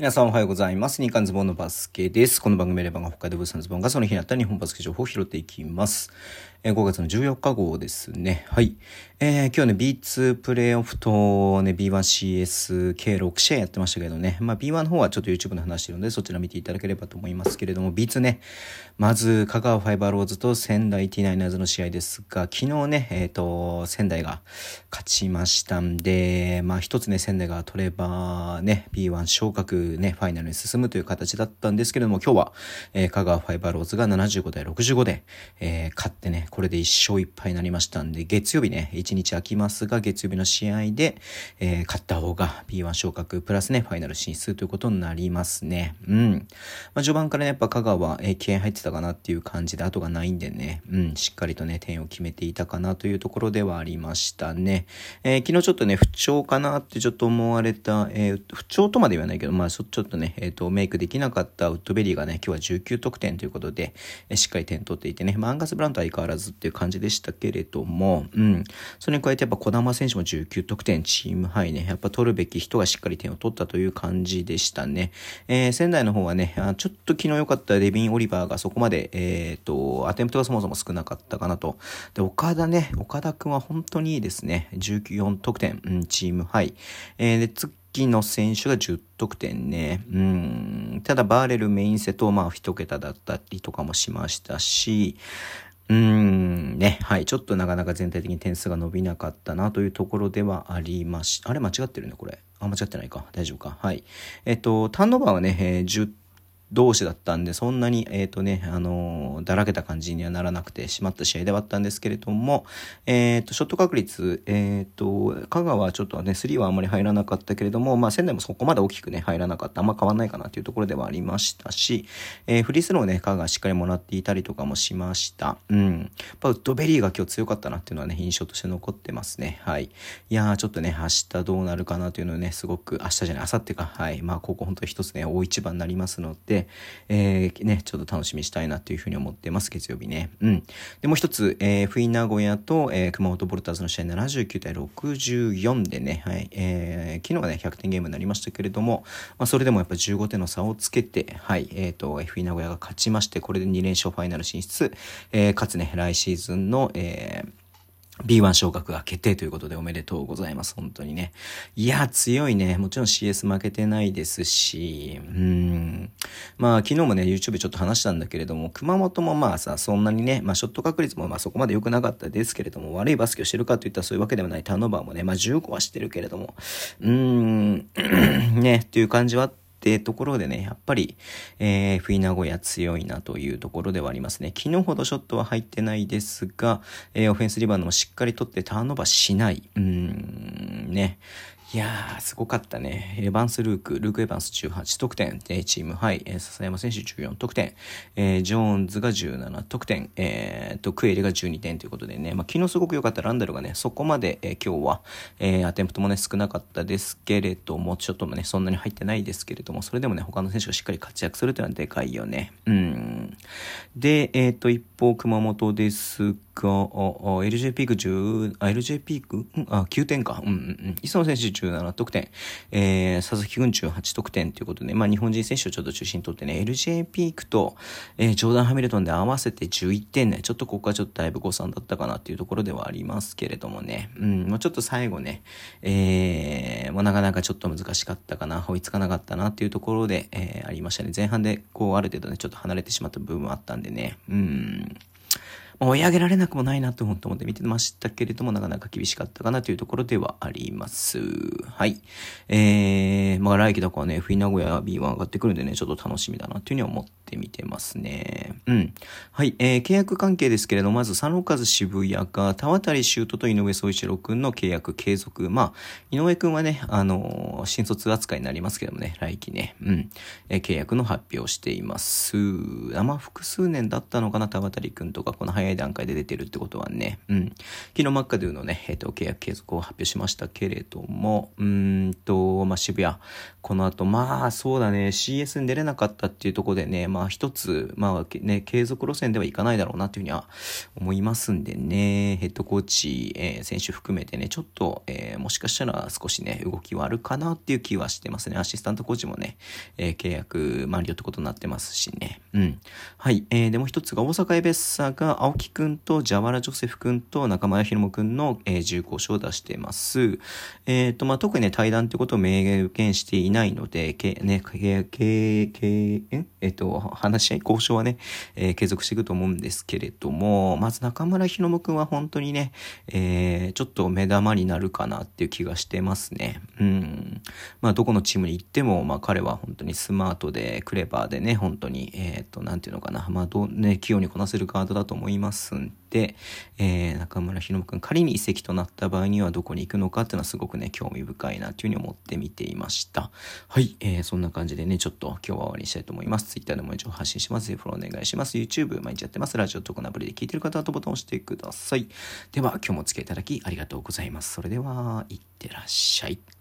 皆さんおはようございます。日刊ズボンのバスケです。この番組レバーが北海道物産ズボンがその日にあった日本バスケ情報を拾っていきます。えー、5月の14日号ですね。はい。えー、今日ね、B2 プレイオフとね、B1CS 計6試合やってましたけどね。まあ B1 の方はちょっと YouTube の話してるので、そちら見ていただければと思いますけれども、B2 ね、まず、香川ファイバーローズと仙台 T9 の試合ですが、昨日ね、えっ、ー、と、仙台が勝ちましたんで、まあ一つね、仙台が取ればね、B1 昇格ね、ファイナルに進むという形だったんですけれども、今日は、えー、香川ファイバーローズが75対65で、えー、勝ってね、これで1勝1敗になりましたんで、月曜日ね、1日空きますが、月曜日の試合で、えー、勝った方が B1 昇格プラスね、ファイナル進出ということになりますね。うん。まあ、序盤からね、やっぱ香川、えー、気合入ってたかなっていう感じで、後がないんでね、うん、しっかりとね、点を決めていたかなというところではありましたね。えー、昨日ちょっとね、不調かなってちょっと思われた、えー、不調とまで言わないけど、まあ、ちょっとね、えっ、ー、と、メイクできなかったウッドベリーがね、今日は19得点ということで、えー、しっかり点取っていてね、まあ、アンガス・ブラント相変わらずっていう感じでしたけれども、うん。それに加えてやっぱ小玉選手も19得点、チームハイね、やっぱ取るべき人がしっかり点を取ったという感じでしたね。えー、仙台の方はね、ちょっと昨日良かったデビン・オリバーがそこまで、えっ、ー、と、アテンプトがそもそも少なかったかなと。で、岡田ね、岡田くんは本当にいいですね。19得点、うん、チームハイ。えー、で、月の選手が10得点ね。うん。ただ、バーレル、メインセと、まあ、一桁だったりとかもしましたし、うん、ね、はい。ちょっとなかなか全体的に点数が伸びなかったなというところではありましあれ間違ってるね、これ。あ、間違ってないか。大丈夫か。はい。えっと、ターンオーバーはね、えー、10同士だったんで、そんなに、えっ、ー、とね、あのー、だらけた感じにはならなくてしまった試合ではあったんですけれども、えっ、ー、と、ショット確率、えっ、と、香川はちょっとね、3はあんまり入らなかったけれども、まあ、仙台もそこまで大きくね、入らなかった。あんま変わんないかなというところではありましたし、えフリースローね、香川しっかりもらっていたりとかもしました。うん。やっぱウッドベリーが今日強かったなっていうのはね、印象として残ってますね。はい。いやー、ちょっとね、明日どうなるかなというのをね、すごく、明日じゃない、明後日か。はい。まあ、ここ本当一つね、大一番になりますので、ええ、ね、ちょっと楽しみしたいなというふうに思ってます、月曜日ね。うん。で、もう一つ、えー、フイ名古屋と、えー、熊本ボルターズの試合79対64でね、はい、えー、昨日はね、100点ゲームになりましたけれども、まあ、それでもやっぱ15点の差をつけて、はい、えっ、ー、と、FE 名古屋が勝ちまして、これで2連勝ファイナル進出、えー、かつね、来シーズンの、えー、B1 昇格が決定ということでおめでとうございます。本当にね。いや、強いね。もちろん CS 負けてないですし、うん。まあ、昨日もね、YouTube ちょっと話したんだけれども、熊本もまあさ、そんなにね、まあ、ショット確率もまあそこまで良くなかったですけれども、悪いバスケをしてるかといったらそういうわけではない。ターンオーバーもね、まあ15はしてるけれども、うーん、ね、っていう感じはあっってところでね、やっぱり、えー、フィナゴヤ強いなというところではありますね。昨日ほどショットは入ってないですが、えー、オフェンスリバウンドもしっかり取ってターンオーバーしない。うーん、ね。いやー、すごかったね。エヴァンス・ルーク、ルーク・エヴァンス18得点、でチームハイ、えー、笹山選手14得点、えー、ジョーンズが17得点、えー、と、クエリが12点ということでね、まあ、昨日すごく良かったランダルがね、そこまで、えー、今日は、えー、アテンプトもね、少なかったですけれども、ちょっともね、そんなに入ってないですけれども、それでもね、他の選手がしっかり活躍するというのはでかいよね。うん。で、えっ、ー、と、一方、熊本ですが、LJ ピーク10、LJ ピーク、うん、あ、9点か。うんうんうん。磯野選手17得点、えー、佐々木君18得点ということで、まあ日本人選手をちょっと中心にとってね、LJ ピークと、えー、ジョーダン・ハミルトンで合わせて11点ね、ちょっとここはちょっとだいぶ誤算だったかなっていうところではありますけれどもね、うん、もうちょっと最後ね、えー、もうなかなかちょっと難しかったかな、追いつかなかったなっていうところで、えー、ありましたね。前半でこうある程度ね、ちょっと離れてしまった部分もあったんでね、うん。追い上げられなくもないなと思って見てましたけれども、なかなか厳しかったかなというところではあります。はい。えー、まあ来季だからね、F 名古屋 B1 上がってくるんでね、ちょっと楽しみだなというふうに思って見てますね。うん。はい。えー、契約関係ですけれども、まず佐野和渋谷が田渡修斗と井上宗一郎くんの契約継続。まあ、井上くんはね、あのー、新卒扱いになりますけどもね、来季ね、うん。えー、契約の発表しています。あ、まあ、複数年だったのかな、田渡くんとか、この流行早い段階で出てるってことはね、うん。昨日マッカドゥのね、えっ、ー、と、契約継続を発表しましたけれども、うんと、まあ、渋谷、この後、まあ、そうだね、CS に出れなかったっていうところでね、まあ、一つ、まあ、ね、継続路線ではいかないだろうなっていうふうには思いますんでね、ヘッドコーチ、えー、選手含めてね、ちょっと、えー、もしかしたら少しね、動きはあるかなっていう気はしてますね。アシスタントコーチもね、えー、契約満了ってことになってますしね。うん。はい。えー、でも一つが大阪エベッサが青木くんとジャワラジョセフくんと中村ひろもくんの、えー、重厚書を出しています。えっ、ー、と、まあ、特にね、対談ってことを明言していないので、け、ね、け、け、け、え？っ、えー、と、話し合い、交渉はね、えー、継続していくと思うんですけれども、まず中村ひろもくんは本当にね、えー、ちょっと目玉になるかなっていう気がしてますね。うん。まあ、どこのチームに行っても、まあ、彼は本当にスマートで、クレバーでね、本当に、えっ、ー、と、なんていうのかな、まあ、ど、ね、器用にこなせるガードだと思いますんで、えー、中村ひろむくん、仮に移籍となった場合にはどこに行くのかっていうのはすごくね、興味深いなというふうに思って見ていました。はい、えー、そんな感じでね、ちょっと今日は終わりにしたいと思います。Twitter でも一応発信します。フォローお願いします。YouTube 毎日やってます。ラジオとこのアプリで聞いてる方はボタンを押してください。では、今日もお付き合いいただきありがとうございます。それでは、いってらっしゃい。